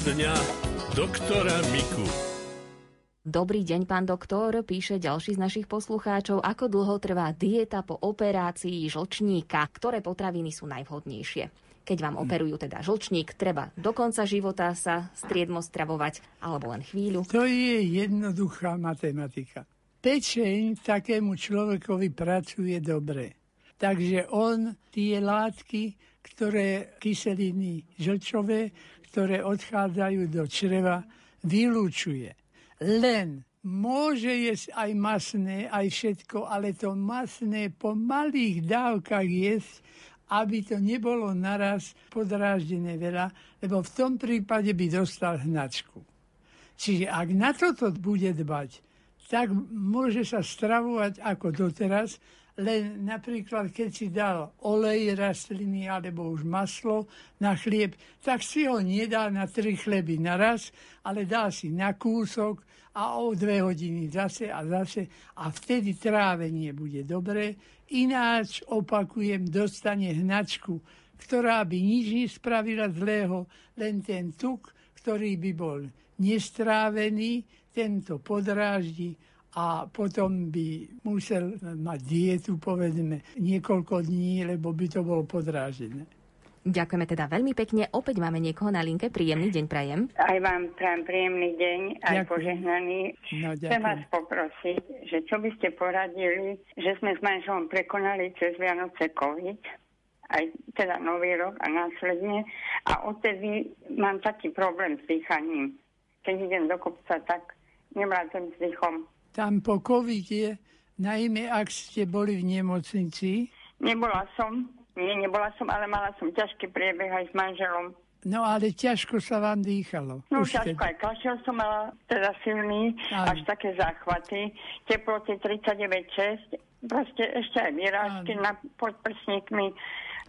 dňa doktora Miku. Dobrý deň, pán doktor, píše ďalší z našich poslucháčov, ako dlho trvá dieta po operácii žlčníka, ktoré potraviny sú najvhodnejšie. Keď vám operujú teda žlčník, treba do konca života sa striedmo stravovať, alebo len chvíľu. To je jednoduchá matematika. Pečeň takému človekovi pracuje dobre. Takže on tie látky, ktoré kyseliny žlčové, ktoré odchádzajú do čreva, vylúčuje. Len môže jesť aj masné, aj všetko, ale to masné po malých dávkach jesť, aby to nebolo naraz podráždené veľa, lebo v tom prípade by dostal hnačku. Čiže ak na toto bude dbať, tak môže sa stravovať ako doteraz, len napríklad, keď si dal olej rastliny alebo už maslo na chlieb, tak si ho nedá na tri chleby naraz, ale dá si na kúsok a o dve hodiny zase a zase a vtedy trávenie bude dobré. Ináč, opakujem, dostane hnačku, ktorá by nič nespravila zlého, len ten tuk, ktorý by bol nestrávený, tento podráždi a potom by musel mať dietu, povedzme, niekoľko dní, lebo by to bolo podrážené. Ďakujeme teda veľmi pekne. Opäť máme niekoho na linke. Príjemný deň prajem. Aj vám prajem príjemný deň, aj Ďakujem. požehnaný. No, Chcem vás poprosiť, že čo by ste poradili, že sme s manželom prekonali cez Vianoce COVID, aj teda Nový rok a následne. A odtedy mám taký problém s dýchaním. Keď idem do kopca, tak nevládzem s dýchom. Tam po covide, najmä ak ste boli v nemocnici, Nebola som, nie, nebola som, ale mala som ťažký priebeh aj s manželom. no ale ťažko sa vám dýchalo. No Už ťažko teda. aj kašel som mala, teda silný, Áno. až také záchvaty. Teploty 39,6, proste ešte aj výrážky Áno. na podprsníkmi.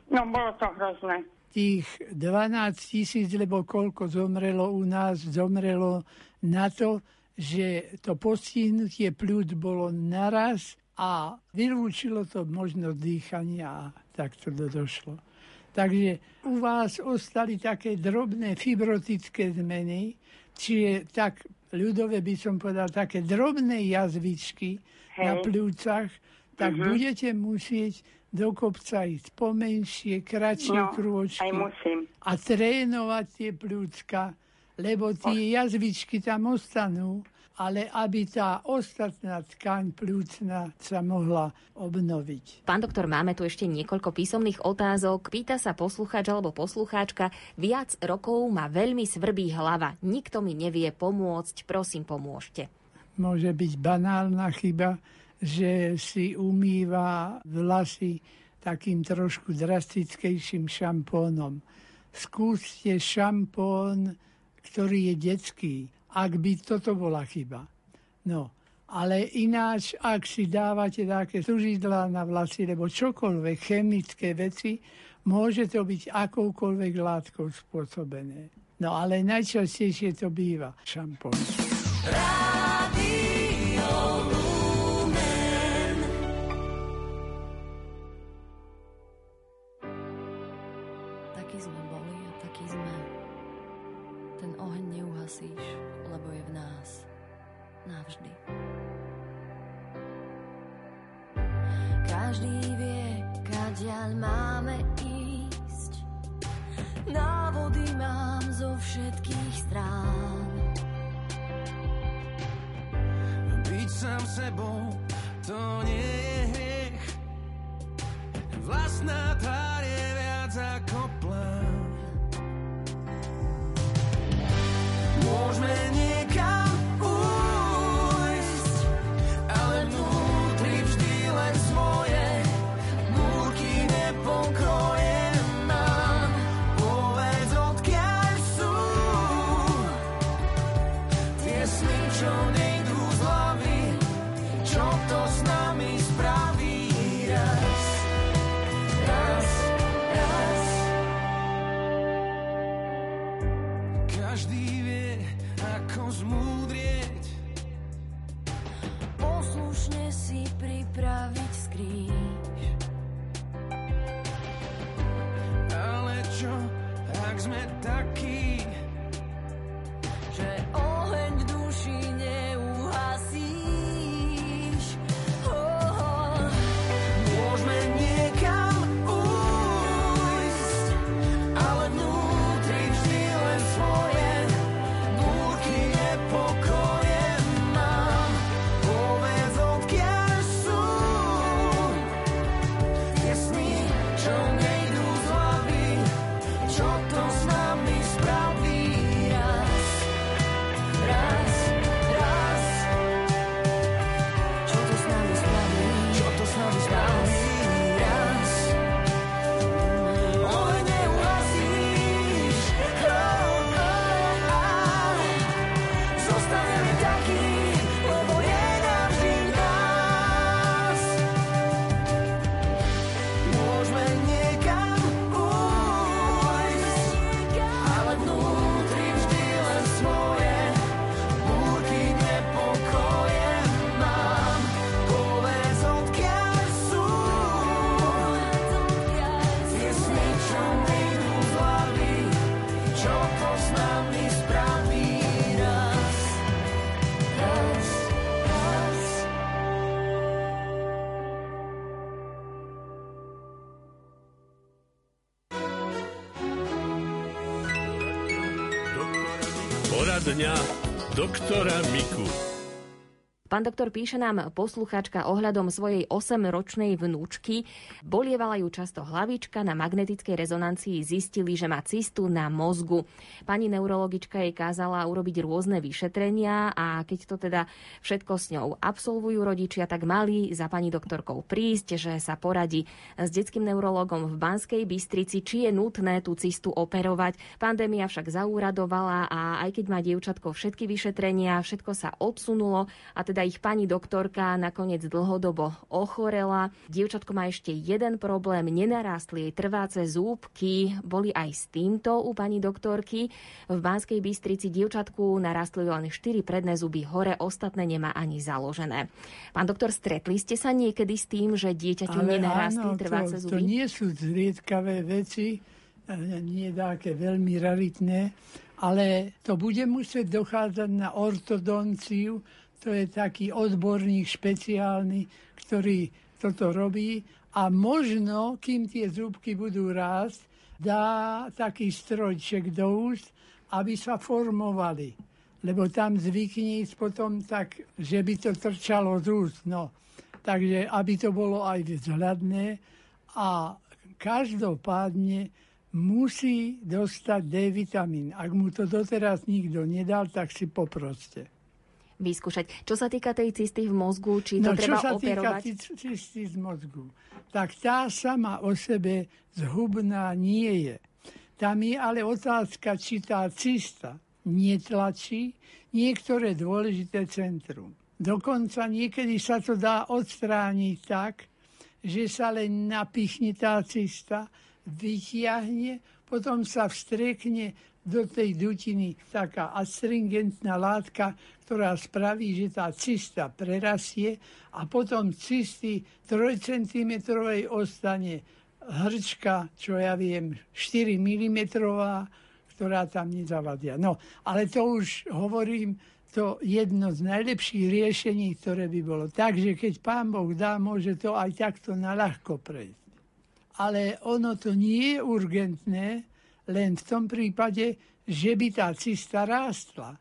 No bolo to hrozné. Tých 12 tisíc, lebo koľko zomrelo u nás, zomrelo na to, že to postihnutie pľúc bolo naraz a vylúčilo to možnosť dýchania a tak to do- došlo. Takže u vás ostali také drobné fibrotické zmeny, čiže tak ľudové by som povedal, také drobné jazvičky na Hej. pľúcach, tak Mhm. budete musieť do kopca ísť pomenšie, kratšie No, krôčky a trénovať tie pľúcka, lebo tie jazvičky tam ostanú, ale aby tá ostatná tkaň pľúcna sa mohla obnoviť. Pán doktor, máme tu ešte niekoľko písomných otázok. Pýta sa poslucháč alebo poslucháčka, viac rokov ma veľmi svrbí hlava. Nikto mi nevie pomôcť, prosím pomôžte. Môže byť banálna chyba, že si umýva vlasy takým trošku drastickejším šampónom. Skúste šampón, ktorý je detský, ak by toto bola chyba. No, ale ináč, ak si dávate také služidlá na vlasy, lebo čokoľvek, chemické veci, môže to byť akoukoľvek látkou spôsobené. No ale najčastejšie to býva šampón. Taký doktora Miku. Pán doktor píše nám posluchačka ohľadom svojej 8-ročnej vnúčky. Bolievala ju často hlavička, na magnetickej rezonancii zistili, že má cystu na mozgu. Pani neurologička jej kázala urobiť rôzne vyšetrenia a keď to teda všetko s ňou absolvujú rodičia, tak mali za pani doktorkou prísť, že sa poradí s detským neurologom v Banskej Bystrici, či je nutné tú cystu operovať. Pandémia však zaúradovala a aj keď má dievčatko všetky vyšetrenia, všetko sa odsunulo a teda teda ich pani doktorka nakoniec dlhodobo ochorela. Dievčatko má ešte jeden problém, nenarástli jej trváce zúbky, boli aj s týmto u pani doktorky. V Banskej Bystrici dievčatku narastli len 4 predné zuby hore, ostatné nemá ani založené. Pán doktor, stretli ste sa niekedy s tým, že dieťaťu nenarástli trváce to, zuby? To nie sú zriedkavé veci, nie také veľmi raritné, ale to bude musieť dochádzať na ortodonciu, to je taký odborník špeciálny, ktorý toto robí a možno, kým tie zúbky budú rásť, dá taký strojček do úst, aby sa formovali. Lebo tam zvykne ísť potom tak, že by to trčalo z úst. No. Takže aby to bolo aj vzhľadné a každopádne musí dostať D vitamín. Ak mu to doteraz nikto nedal, tak si poproste vyskúšať. Čo sa týka tej cysty v mozgu, či to no, treba čo sa operovať? týka cysty z mozgu, tak tá sama o sebe zhubná nie je. Tam je ale otázka, či tá cysta netlačí niektoré dôležité centrum. Dokonca niekedy sa to dá odstrániť tak, že sa len napichne tá cysta, vytiahne, potom sa vstrekne do tej dutiny taká astringentná látka, ktorá spraví, že tá cista prerasie a potom cisty 3 cm ostane hrčka, čo ja viem, 4 mm, ktorá tam nezavadia. No, ale to už hovorím, to jedno z najlepších riešení, ktoré by bolo. Takže keď pán Boh dá, môže to aj takto naľahko prejsť. Ale ono to nie je urgentné, len v tom prípade, že by tá cista rástla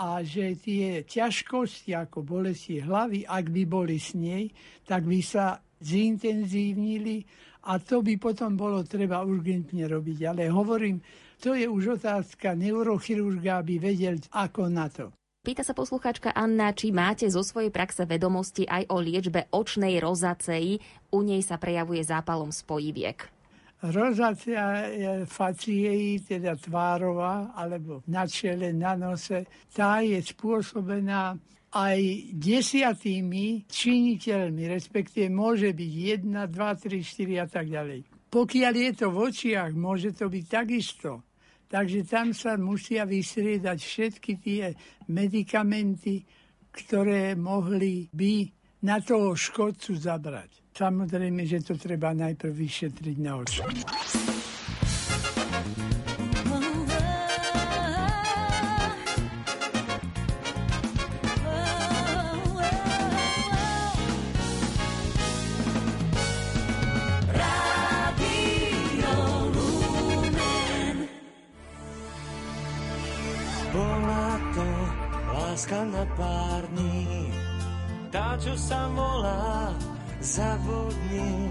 a že tie ťažkosti ako bolesti hlavy, ak by boli s nej, tak by sa zintenzívnili a to by potom bolo treba urgentne robiť. Ale hovorím, to je už otázka neurochirurga, aby vedel, ako na to. Pýta sa poslucháčka Anna, či máte zo svojej praxe vedomosti aj o liečbe očnej rozacei. U nej sa prejavuje zápalom spojiviek. Rozácia faciei, teda tvárová, alebo na čele, na nose, tá je spôsobená aj desiatými činiteľmi, respektíve môže byť 1, 2, 3, 4 a tak ďalej. Pokiaľ je to v očiach, môže to byť takisto. Takže tam sa musia vystriedať všetky tie medikamenty, ktoré mohli by na toho škodcu zabrať. Samozrejme, že to treba najprv vyšetriť na oči. láska na pár dní, tá, čo sa volá zavodne.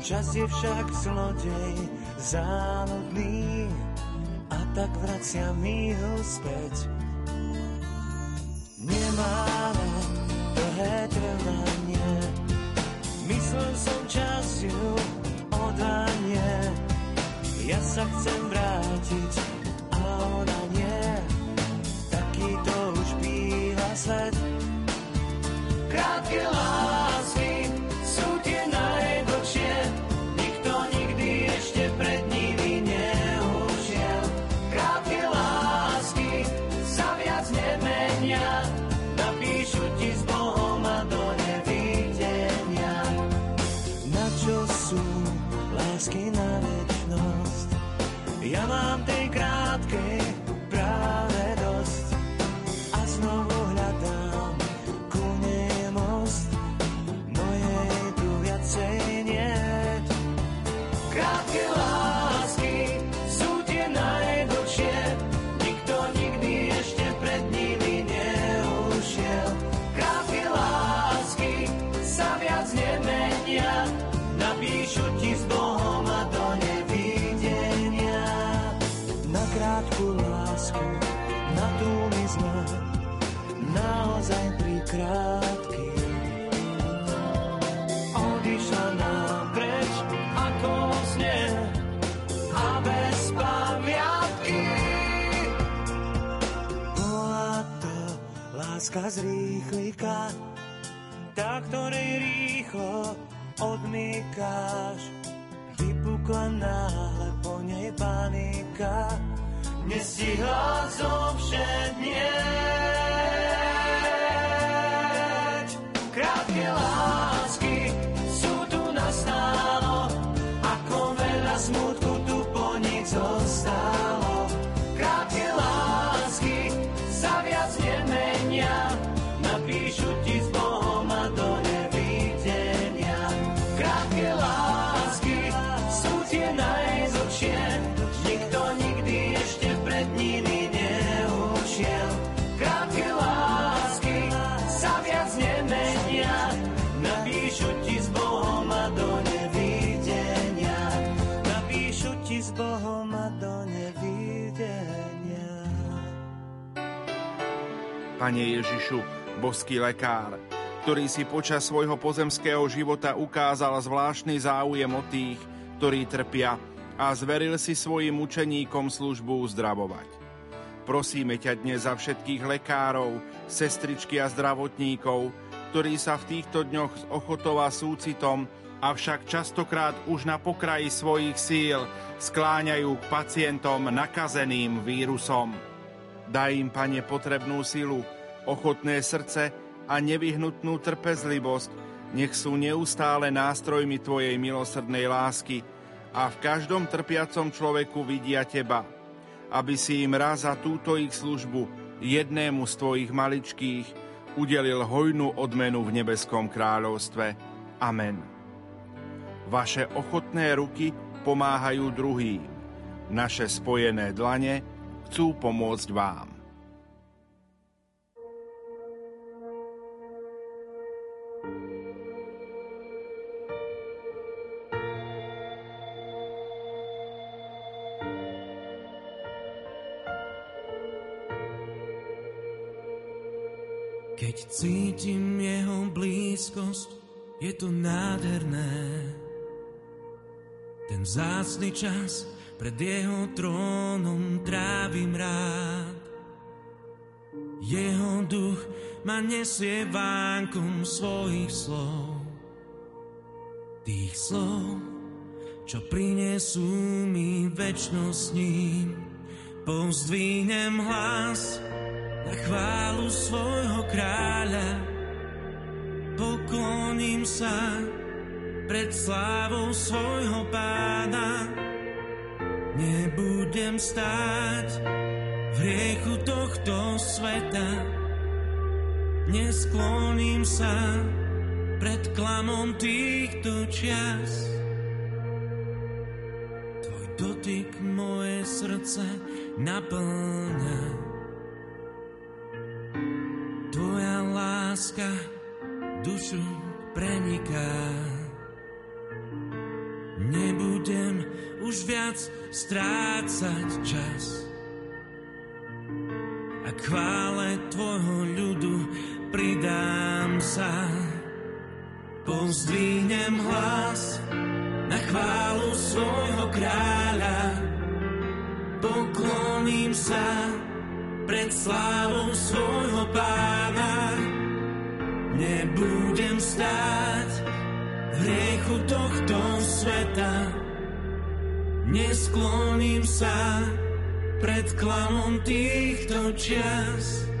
Čas je však zlodej závodný a tak vracia mi ho späť. Nemáva dlhé trvanie, myslel som čas ju odanie. Ja sa chcem vrátiť a ona nie, taký to už býva svet. Krátke lásky láska z rýchlika, tá, ktorej rýchlo odmýkáš. Vypukla náhle po nej panika, nestihla zovšednieť. Krátke lásky Pane Ježišu, boský lekár, ktorý si počas svojho pozemského života ukázal zvláštny záujem o tých, ktorí trpia a zveril si svojim učeníkom službu uzdravovať. Prosíme ťa dnes za všetkých lekárov, sestričky a zdravotníkov, ktorí sa v týchto dňoch s ochotou a súcitom, avšak častokrát už na pokraji svojich síl skláňajú k pacientom nakazeným vírusom. Daj im, Pane, potrebnú silu, ochotné srdce a nevyhnutnú trpezlivosť, nech sú neustále nástrojmi Tvojej milosrdnej lásky a v každom trpiacom človeku vidia Teba, aby si im raz za túto ich službu jednému z Tvojich maličkých udelil hojnú odmenu v nebeskom kráľovstve. Amen. Vaše ochotné ruky pomáhajú druhým. Naše spojené dlane chcú pomôcť vám. Keď cítim jeho blízkosť, je to nádherné. Ten vzácny čas pred jeho trónom trávim rád. Jeho duch ma nesie vánkom svojich slov. Tých slov, čo prinesú mi väčnosť s ním. Pozdvínem hlas na chválu svojho kráľa. Pokloním sa pred slávou svojho pána. Nebudem stáť v riechu tohto sveta. Neskloním sa pred klamom týchto čias. Tvoj dotyk moje srdce naplňa. Tvoja láska dušu preniká. Nebudem už viac strácať čas. A chvále tvojho ľudu pridám sa. Pozdvínem hlas na chválu svojho kráľa. Pokloním sa pred slávou svojho pána. Nebudem stáť hriechu tohto sveta. Neskloním sa pred klamom týchto čias.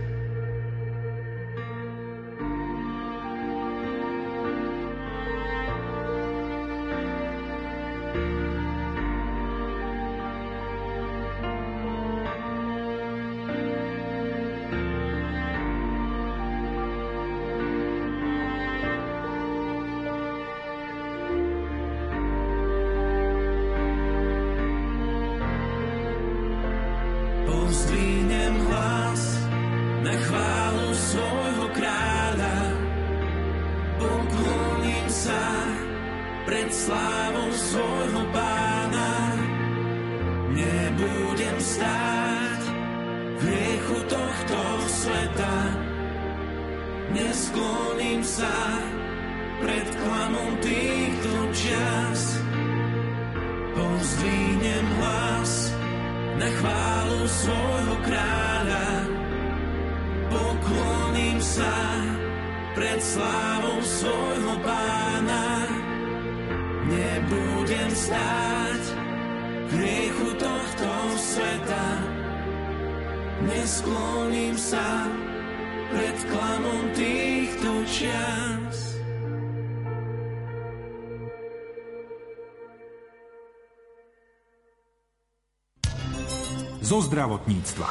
Zo zdravotníctva.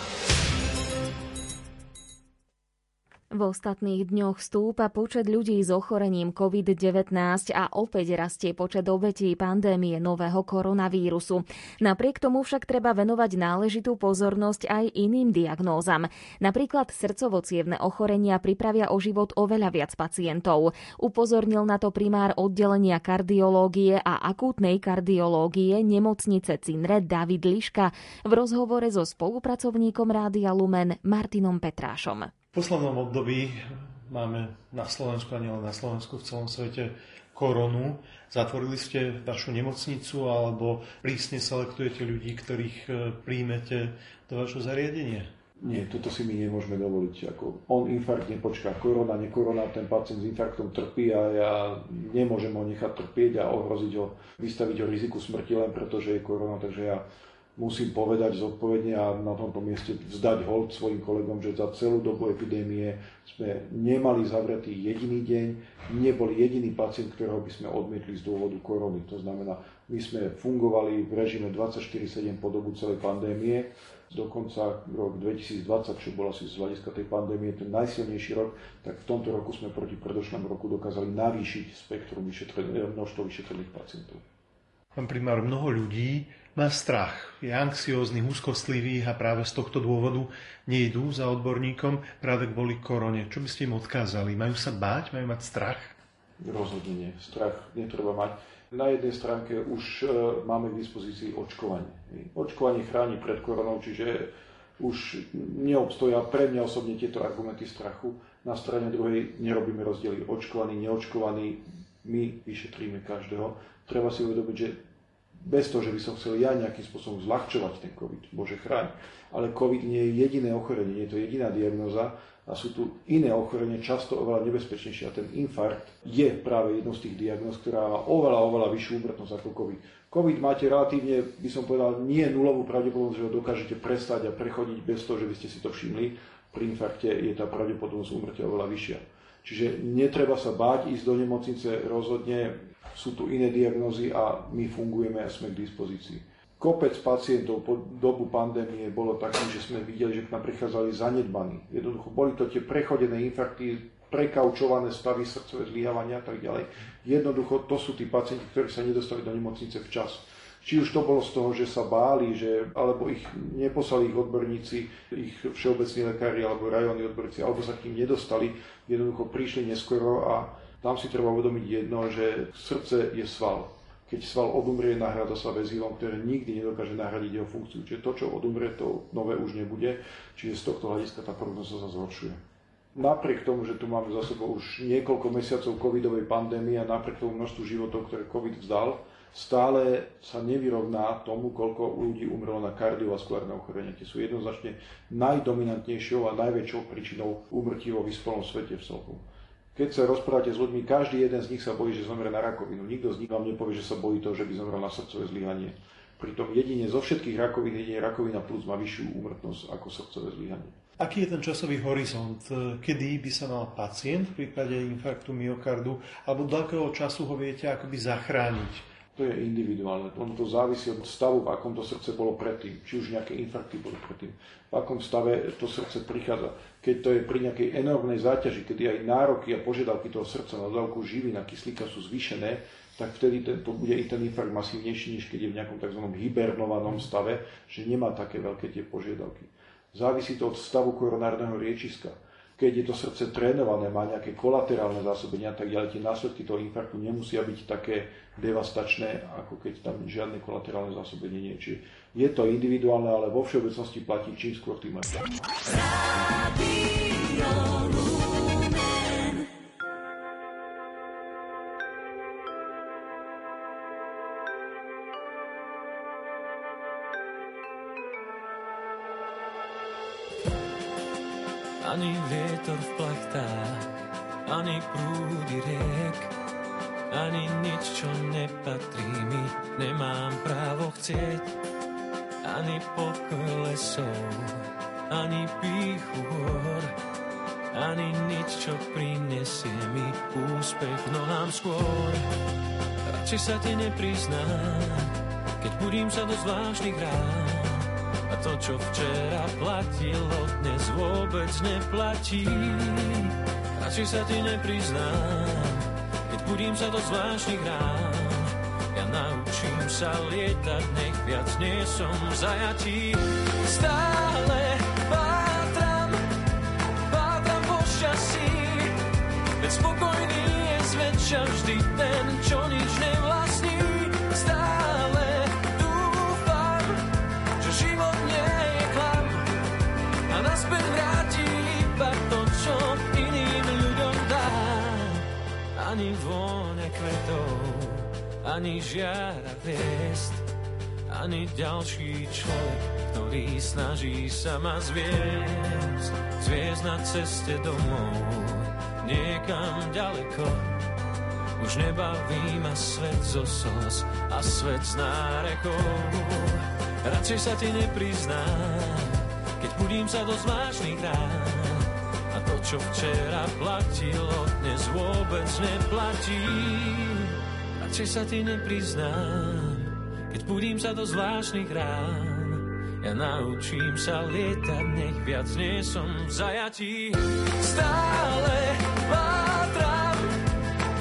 V ostatných dňoch stúpa počet ľudí s ochorením COVID-19 a opäť rastie počet obetí pandémie nového koronavírusu. Napriek tomu však treba venovať náležitú pozornosť aj iným diagnózam. Napríklad srdcovo ochorenia pripravia o život oveľa viac pacientov. Upozornil na to primár oddelenia kardiológie a akútnej kardiológie nemocnice Cinre David Liška v rozhovore so spolupracovníkom Rádia Lumen Martinom Petrášom. Poslednom období máme na Slovensku a nielen na Slovensku, v celom svete koronu. Zatvorili ste vašu nemocnicu alebo prísne selektujete ľudí, ktorých e, príjmete do vašho zariadenia? Nie, toto si my nemôžeme dovoliť. Ako on infarkt nepočká, korona, nekorona, ten pacient s infarktom trpí a ja nemôžem ho nechať trpieť a ohroziť ho, vystaviť ho riziku smrti len preto, že je korona. Takže ja musím povedať zodpovedne a na tomto mieste vzdať hold svojim kolegom, že za celú dobu epidémie sme nemali zavretý jediný deň, nebol jediný pacient, ktorého by sme odmietli z dôvodu korony. To znamená, my sme fungovali v režime 24-7 po dobu celej pandémie, dokonca rok 2020, čo bol asi z hľadiska tej pandémie ten najsilnejší rok, tak v tomto roku sme proti predošlému roku dokázali navýšiť spektrum vyšetrených, množstvo vyšetrených pacientov. Pán primár, mnoho ľudí má strach, je anxiózny, úzkostlivý a práve z tohto dôvodu nejdú za odborníkom práve kvôli korone. Čo by ste im odkázali? Majú sa báť? Majú mať strach? Rozhodne nie. Strach netreba mať. Na jednej stránke už e, máme k dispozícii očkovanie. Očkovanie chráni pred koronou, čiže už neobstoja pre mňa osobne tieto argumenty strachu. Na strane druhej nerobíme rozdiely očkovaný, neočkovaný, my vyšetríme každého. Treba si uvedomiť, že bez toho, že by som chcel ja nejakým spôsobom zľahčovať ten COVID, Bože chráň, ale COVID nie je jediné ochorenie, nie je to jediná diagnoza a sú tu iné ochorenie, často oveľa nebezpečnejšie. A ten infarkt je práve jednou z tých diagnóz, ktorá má oveľa, oveľa vyššiu úmrtnosť ako COVID. COVID máte relatívne, by som povedal, nie nulovú pravdepodobnosť, že ho dokážete prestať a prechodiť bez toho, že by ste si to všimli. Pri infarkte je tá pravdepodobnosť úmrtia oveľa vyššia. Čiže netreba sa báť ísť do nemocnice, rozhodne sú tu iné diagnózy a my fungujeme a sme k dispozícii. Kopec pacientov po dobu pandémie bolo takým, že sme videli, že k nám prichádzali zanedbaní. Jednoducho boli to tie prechodené infarkty, prekaučované stavy srdcové zlyhávania a tak ďalej. Jednoducho to sú tí pacienti, ktorí sa nedostali do nemocnice včas. Či už to bolo z toho, že sa báli, že, alebo ich neposlali ich odborníci, ich všeobecní lekári alebo rajónni odborníci, alebo sa k ním nedostali, jednoducho prišli neskoro a tam si treba uvedomiť jedno, že srdce je sval. Keď sval odumrie, nahrada sa väzidlom, ktoré nikdy nedokáže nahradiť jeho funkciu. Čiže to, čo odumrie, to nové už nebude. Čiže z tohto hľadiska tá prognoza sa zhoršuje. Napriek tomu, že tu máme za sebou už niekoľko mesiacov covidovej pandémie a napriek tomu množstvu životov, ktoré covid vzdal, stále sa nevyrovná tomu, koľko ľudí umrelo na kardiovaskulárne ochorenie. Tie sú jednoznačne najdominantnejšou a najväčšou príčinou úmrtí vo vyspelom svete v celku. Keď sa rozprávate s ľuďmi, každý jeden z nich sa bojí, že zomre na rakovinu. Nikto z nich vám nepovie, že sa bojí toho, že by zomrel na srdcové zlyhanie. Pritom jedine zo všetkých rakovín, jedine rakovina plus má vyššiu úmrtnosť ako srdcové zlyhanie. Aký je ten časový horizont? Kedy by sa mal pacient v prípade infarktu myokardu, alebo do akého času ho viete akoby zachrániť? To je individuálne. Ono to závisí od stavu, v akom to srdce bolo predtým. Či už nejaké infarkty boli predtým. V akom stave to srdce prichádza. Keď to je pri nejakej enormnej záťaži, kedy aj nároky a požiadavky toho srdca na dávku živín a kyslíka sú zvýšené, tak vtedy ten, to bude i ten infarkt masívnejší, než keď je v nejakom tzv. hibernovanom stave, že nemá také veľké tie požiadavky. Závisí to od stavu koronárneho riečiska keď je to srdce trénované, má nejaké kolaterálne zásobenia a tak ďalej, tie následky toho infarktu nemusia byť také devastačné, ako keď tam žiadne kolaterálne zásobenie nie je. Čiže je to individuálne, ale vo všeobecnosti platí čím skôr tým lepšie. Ani vietor v plachtách, ani prúdy riek, ani nič, čo nepatrí mi, nemám právo chcieť, ani pokoj lesov, ani píchu hor, ani nič, čo prinesie mi úspech nohám skôr. Radšej sa ti nepriznám, keď budím sa do zvláštnych rád. To, čo včera platilo, dnes vôbec neplatí. Radšej sa ti nepriznám, keď budím sa do zvláštnych rád. Ja naučím sa lietať, nech viac nie som zajatí. Stále pátram, pátram po šťastí, veď spokojný je zväčša vždy ten, čo nič nevlastní. Ani vôňa kvetov, ani žiara hviezd, ani ďalší človek, ktorý snaží sa ma zviesť, zviesť na ceste domov, niekam ďaleko. Už nebaví ma svet zo slz a svet z nárekov. Radšej sa ti nepriznám, keď budím sa do zvláštnych rán. Čo včera platilo, dnes vôbec neplatí. Radšej sa ti nepriznám, keď budím sa do zvláštnych rán. Ja naučím sa lietať, nech viac nie som v zajatí. Stále pátram,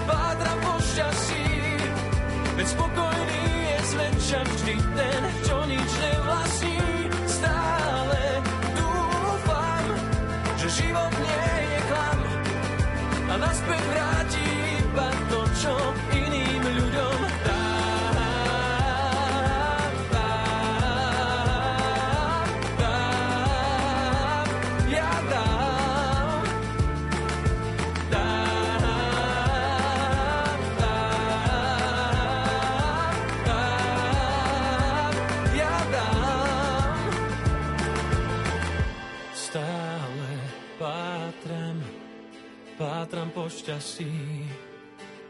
pátram po šťastí, veď spokojný je zväčša vždy ten, čo nič nevlastní. Pátram po šťastí,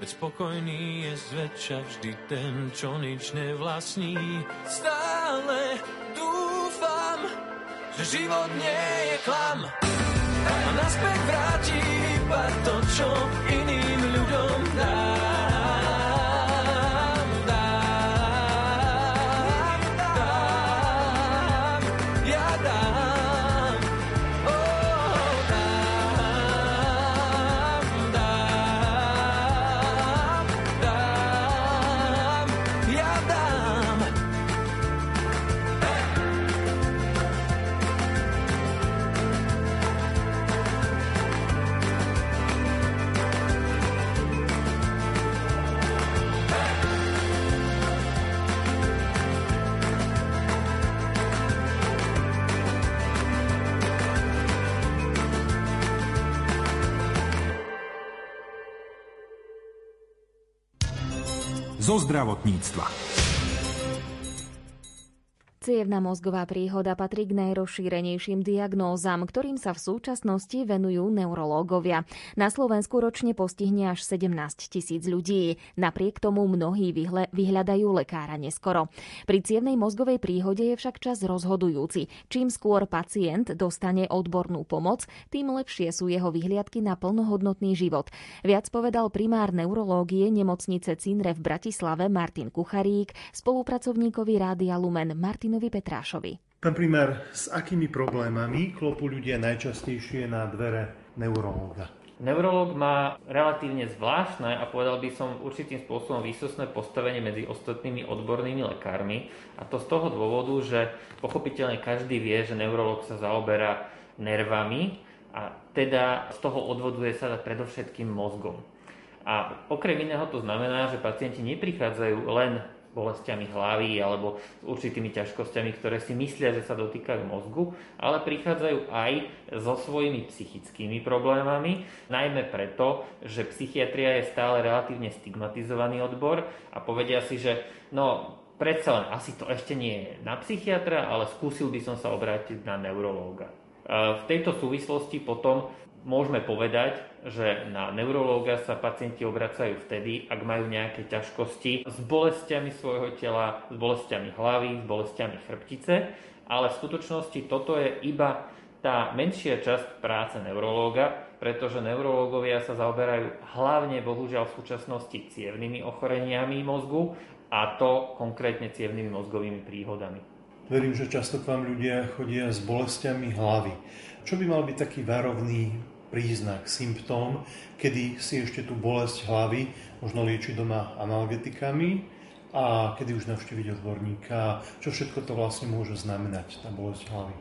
veď spokojný je zväčša vždy ten, čo nič nevlastní. Stále dúfam, že život nie je klam a naspäť vráti iba to, čo iným ľuďom dám. Zo zdravotníctva. Cievna mozgová príhoda patrí k najrozšírenejším diagnózam, ktorým sa v súčasnosti venujú neurológovia. Na Slovensku ročne postihne až 17 tisíc ľudí. Napriek tomu mnohí vyhle, vyhľadajú lekára neskoro. Pri cievnej mozgovej príhode je však čas rozhodujúci. Čím skôr pacient dostane odbornú pomoc, tým lepšie sú jeho vyhliadky na plnohodnotný život. Viac povedal primár neurológie nemocnice Cinre v Bratislave Martin Kucharík, spolupracovníkovi Rádia Lumen Martin Martinovi Petrášovi. Pán primár, s akými problémami klopú ľudia najčastejšie na dvere neurológa? Neurológ má relatívne zvláštne a povedal by som určitým spôsobom výsostné postavenie medzi ostatnými odbornými lekármi. A to z toho dôvodu, že pochopiteľne každý vie, že neurológ sa zaoberá nervami a teda z toho odvoduje sa predovšetkým mozgom. A okrem iného to znamená, že pacienti neprichádzajú len bolestiami hlavy alebo s určitými ťažkosťami, ktoré si myslia, že sa dotýkajú mozgu, ale prichádzajú aj so svojimi psychickými problémami, najmä preto, že psychiatria je stále relatívne stigmatizovaný odbor a povedia si, že no predsa len asi to ešte nie je na psychiatra, ale skúsil by som sa obrátiť na neurológa. V tejto súvislosti potom môžeme povedať, že na neurológa sa pacienti obracajú vtedy, ak majú nejaké ťažkosti s bolestiami svojho tela, s bolestiami hlavy, s bolestiami chrbtice, ale v skutočnosti toto je iba tá menšia časť práce neurológa, pretože neurológovia sa zaoberajú hlavne, bohužiaľ, v súčasnosti cievnými ochoreniami mozgu a to konkrétne cievnými mozgovými príhodami. Verím, že často k vám ľudia chodia s bolestiami hlavy. Čo by mal byť taký varovný príznak, symptóm, kedy si ešte tú bolesť hlavy možno liečiť doma analgetikami a kedy už navštíviť odborníka, čo všetko to vlastne môže znamenať, tá bolesť hlavy.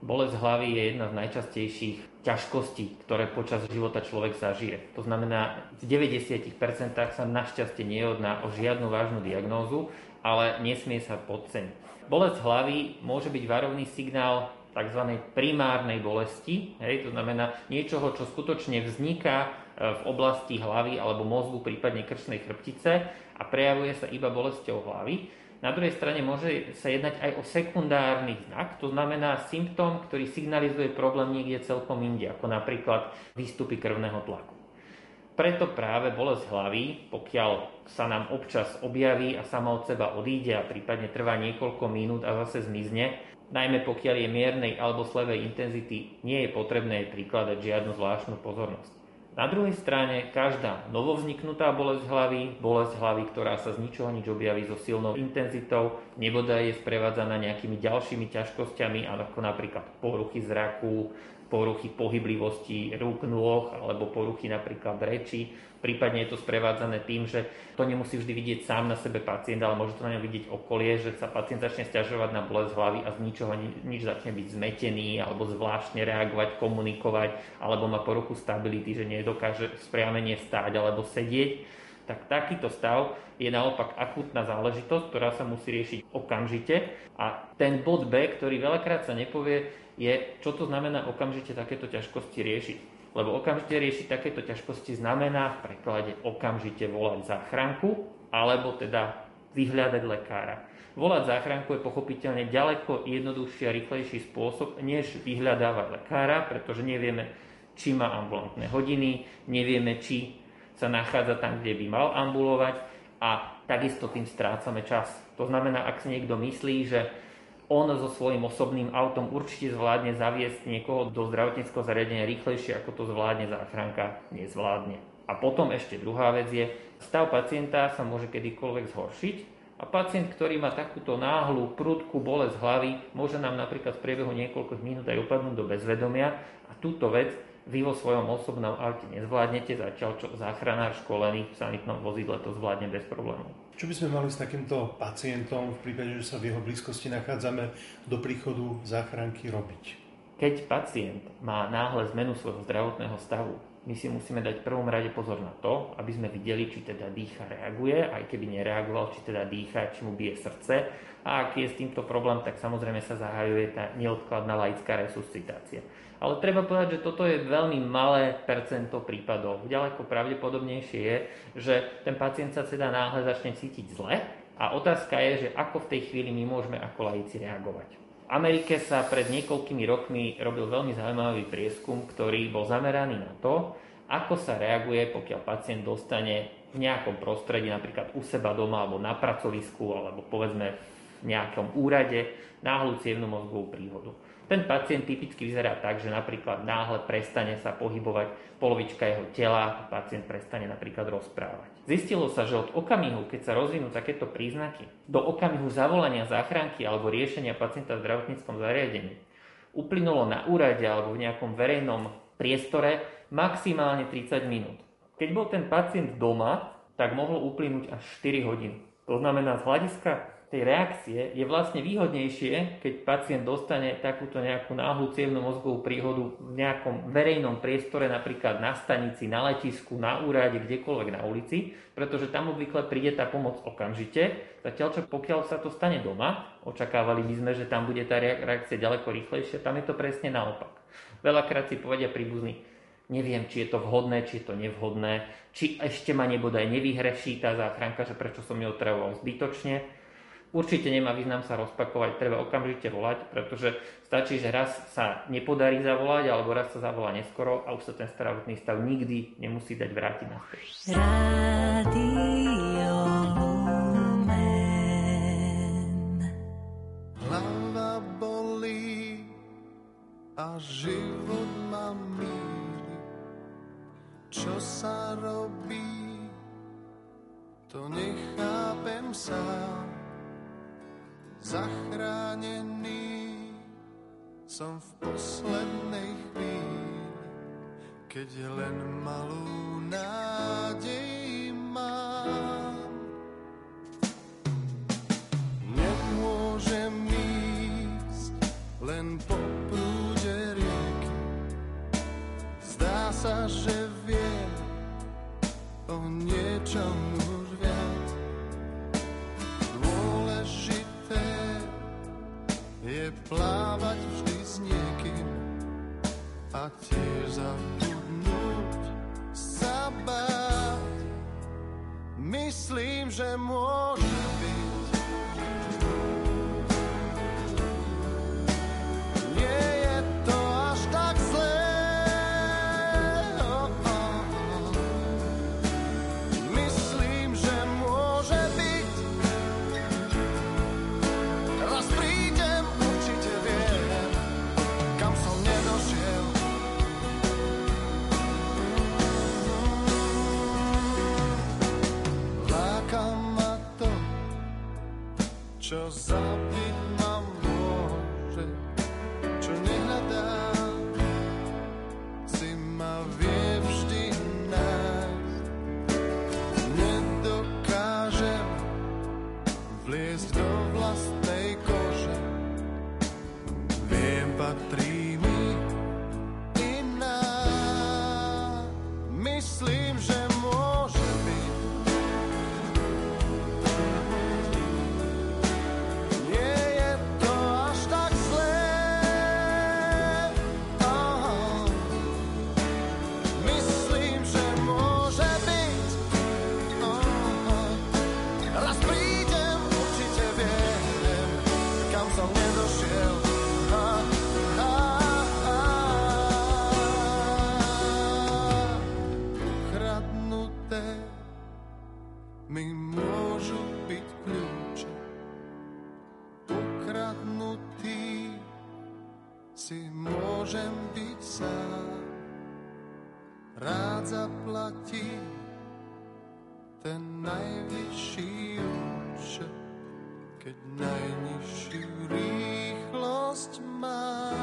Bolesť hlavy je jedna z najčastejších ťažkostí, ktoré počas života človek zažije. To znamená, v 90% sa našťastie nejedná o žiadnu vážnu diagnózu, ale nesmie sa podceniť. Bolesť hlavy môže byť varovný signál tzv. primárnej bolesti, hej, to znamená niečoho, čo skutočne vzniká e, v oblasti hlavy alebo mozgu, prípadne krčnej chrbtice a prejavuje sa iba bolesťou hlavy. Na druhej strane môže sa jednať aj o sekundárny znak, to znamená symptóm, ktorý signalizuje problém niekde celkom inde, ako napríklad výstupy krvného tlaku. Preto práve bolesť hlavy, pokiaľ sa nám občas objaví a sama od seba odíde a prípadne trvá niekoľko minút a zase zmizne, najmä pokiaľ je miernej alebo slevej intenzity, nie je potrebné prikladať žiadnu zvláštnu pozornosť. Na druhej strane, každá novovzniknutá bolesť hlavy, bolesť hlavy, ktorá sa z ničoho nič objaví so silnou intenzitou, nebodaj je sprevádzaná nejakými ďalšími ťažkosťami, ako napríklad poruchy zraku, poruchy pohyblivosti rúk, nôh alebo poruchy napríklad reči, Prípadne je to sprevádzané tým, že to nemusí vždy vidieť sám na sebe pacient, ale môže to na ňom vidieť okolie, že sa pacient začne stiažovať na bolesť hlavy a z ničoho nič začne byť zmetený alebo zvláštne reagovať, komunikovať, alebo má poruchu stability, že nedokáže spriamenie stáť alebo sedieť tak takýto stav je naopak akútna záležitosť, ktorá sa musí riešiť okamžite. A ten bod B, ktorý veľakrát sa nepovie, je, čo to znamená okamžite takéto ťažkosti riešiť lebo okamžite riešiť takéto ťažkosti znamená v preklade okamžite volať záchranku, alebo teda vyhľadať lekára. Volať záchranku je pochopiteľne ďaleko jednoduchší a rýchlejší spôsob, než vyhľadávať lekára, pretože nevieme, či má ambulantné hodiny, nevieme, či sa nachádza tam, kde by mal ambulovať a takisto tým strácame čas. To znamená, ak si niekto myslí, že on so svojím osobným autom určite zvládne zaviesť niekoho do zdravotníckého zariadenia rýchlejšie, ako to zvládne záchranka, nezvládne. A potom ešte druhá vec je, stav pacienta sa môže kedykoľvek zhoršiť a pacient, ktorý má takúto náhlu, prudkú bolesť hlavy, môže nám napríklad v priebehu niekoľkých minút aj upadnúť do bezvedomia a túto vec vy vo svojom osobnom aute nezvládnete, zatiaľ čo záchranár školený v sanitnom vozidle to zvládne bez problémov. Čo by sme mali s takýmto pacientom v prípade, že sa v jeho blízkosti nachádzame do príchodu záchranky robiť? Keď pacient má náhle zmenu svojho zdravotného stavu, my si musíme dať v prvom rade pozor na to, aby sme videli, či teda dýcha reaguje, aj keby nereagoval, či teda dýcha, či mu bije srdce. A ak je s týmto problém, tak samozrejme sa zahajuje tá neodkladná laická resuscitácia. Ale treba povedať, že toto je veľmi malé percento prípadov. Ďaleko pravdepodobnejšie je, že ten pacient sa teda náhle začne cítiť zle a otázka je, že ako v tej chvíli my môžeme ako laici reagovať. Amerike sa pred niekoľkými rokmi robil veľmi zaujímavý prieskum, ktorý bol zameraný na to, ako sa reaguje, pokiaľ pacient dostane v nejakom prostredí, napríklad u seba doma alebo na pracovisku, alebo povedzme v nejakom úrade, náhlu cievnu mozgovú príhodu. Ten pacient typicky vyzerá tak, že napríklad náhle prestane sa pohybovať polovička jeho tela pacient prestane napríklad rozprávať. Zistilo sa, že od okamihu, keď sa rozvinú takéto príznaky, do okamihu zavolania záchranky alebo riešenia pacienta v zdravotníckom zariadení, uplynulo na úrade alebo v nejakom verejnom priestore maximálne 30 minút. Keď bol ten pacient doma, tak mohlo uplynúť až 4 hodiny. To znamená, z hľadiska tej reakcie je vlastne výhodnejšie, keď pacient dostane takúto nejakú náhlu cievnu mozgovú príhodu v nejakom verejnom priestore, napríklad na stanici, na letisku, na úrade, kdekoľvek na ulici, pretože tam obvykle príde tá pomoc okamžite. Zatiaľ, čo pokiaľ sa to stane doma, očakávali by sme, že tam bude tá reakcia ďaleko rýchlejšia, tam je to presne naopak. Veľakrát si povedia príbuzní, neviem, či je to vhodné, či je to nevhodné, či ešte ma nebodaj nevyhreší tá záchranka, že prečo som ju otravoval zbytočne určite nemá význam sa rozpakovať, treba okamžite volať, pretože stačí, že raz sa nepodarí zavolať, alebo raz sa zavolá neskoro a už sa ten zdravotný stav nikdy nemusí dať vrátiť naspäť. Radio Hlava bolí a život ma míli. Čo sa robí, to nechápem sám. Zachránený som v poslednej chvíli, keď len malú nádej mám. Nemôžem ísť len po prúde rieky. Zdá sa, že čo zabiť ukradnutý si môžem byť sám. Rád zaplatí ten najvyšší účet, keď najnižšiu rýchlosť má.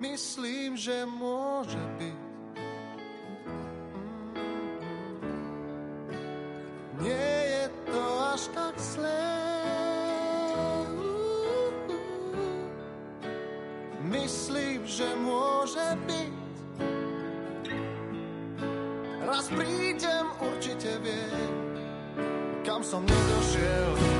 Myslím, že môže byť. Som nedošiel.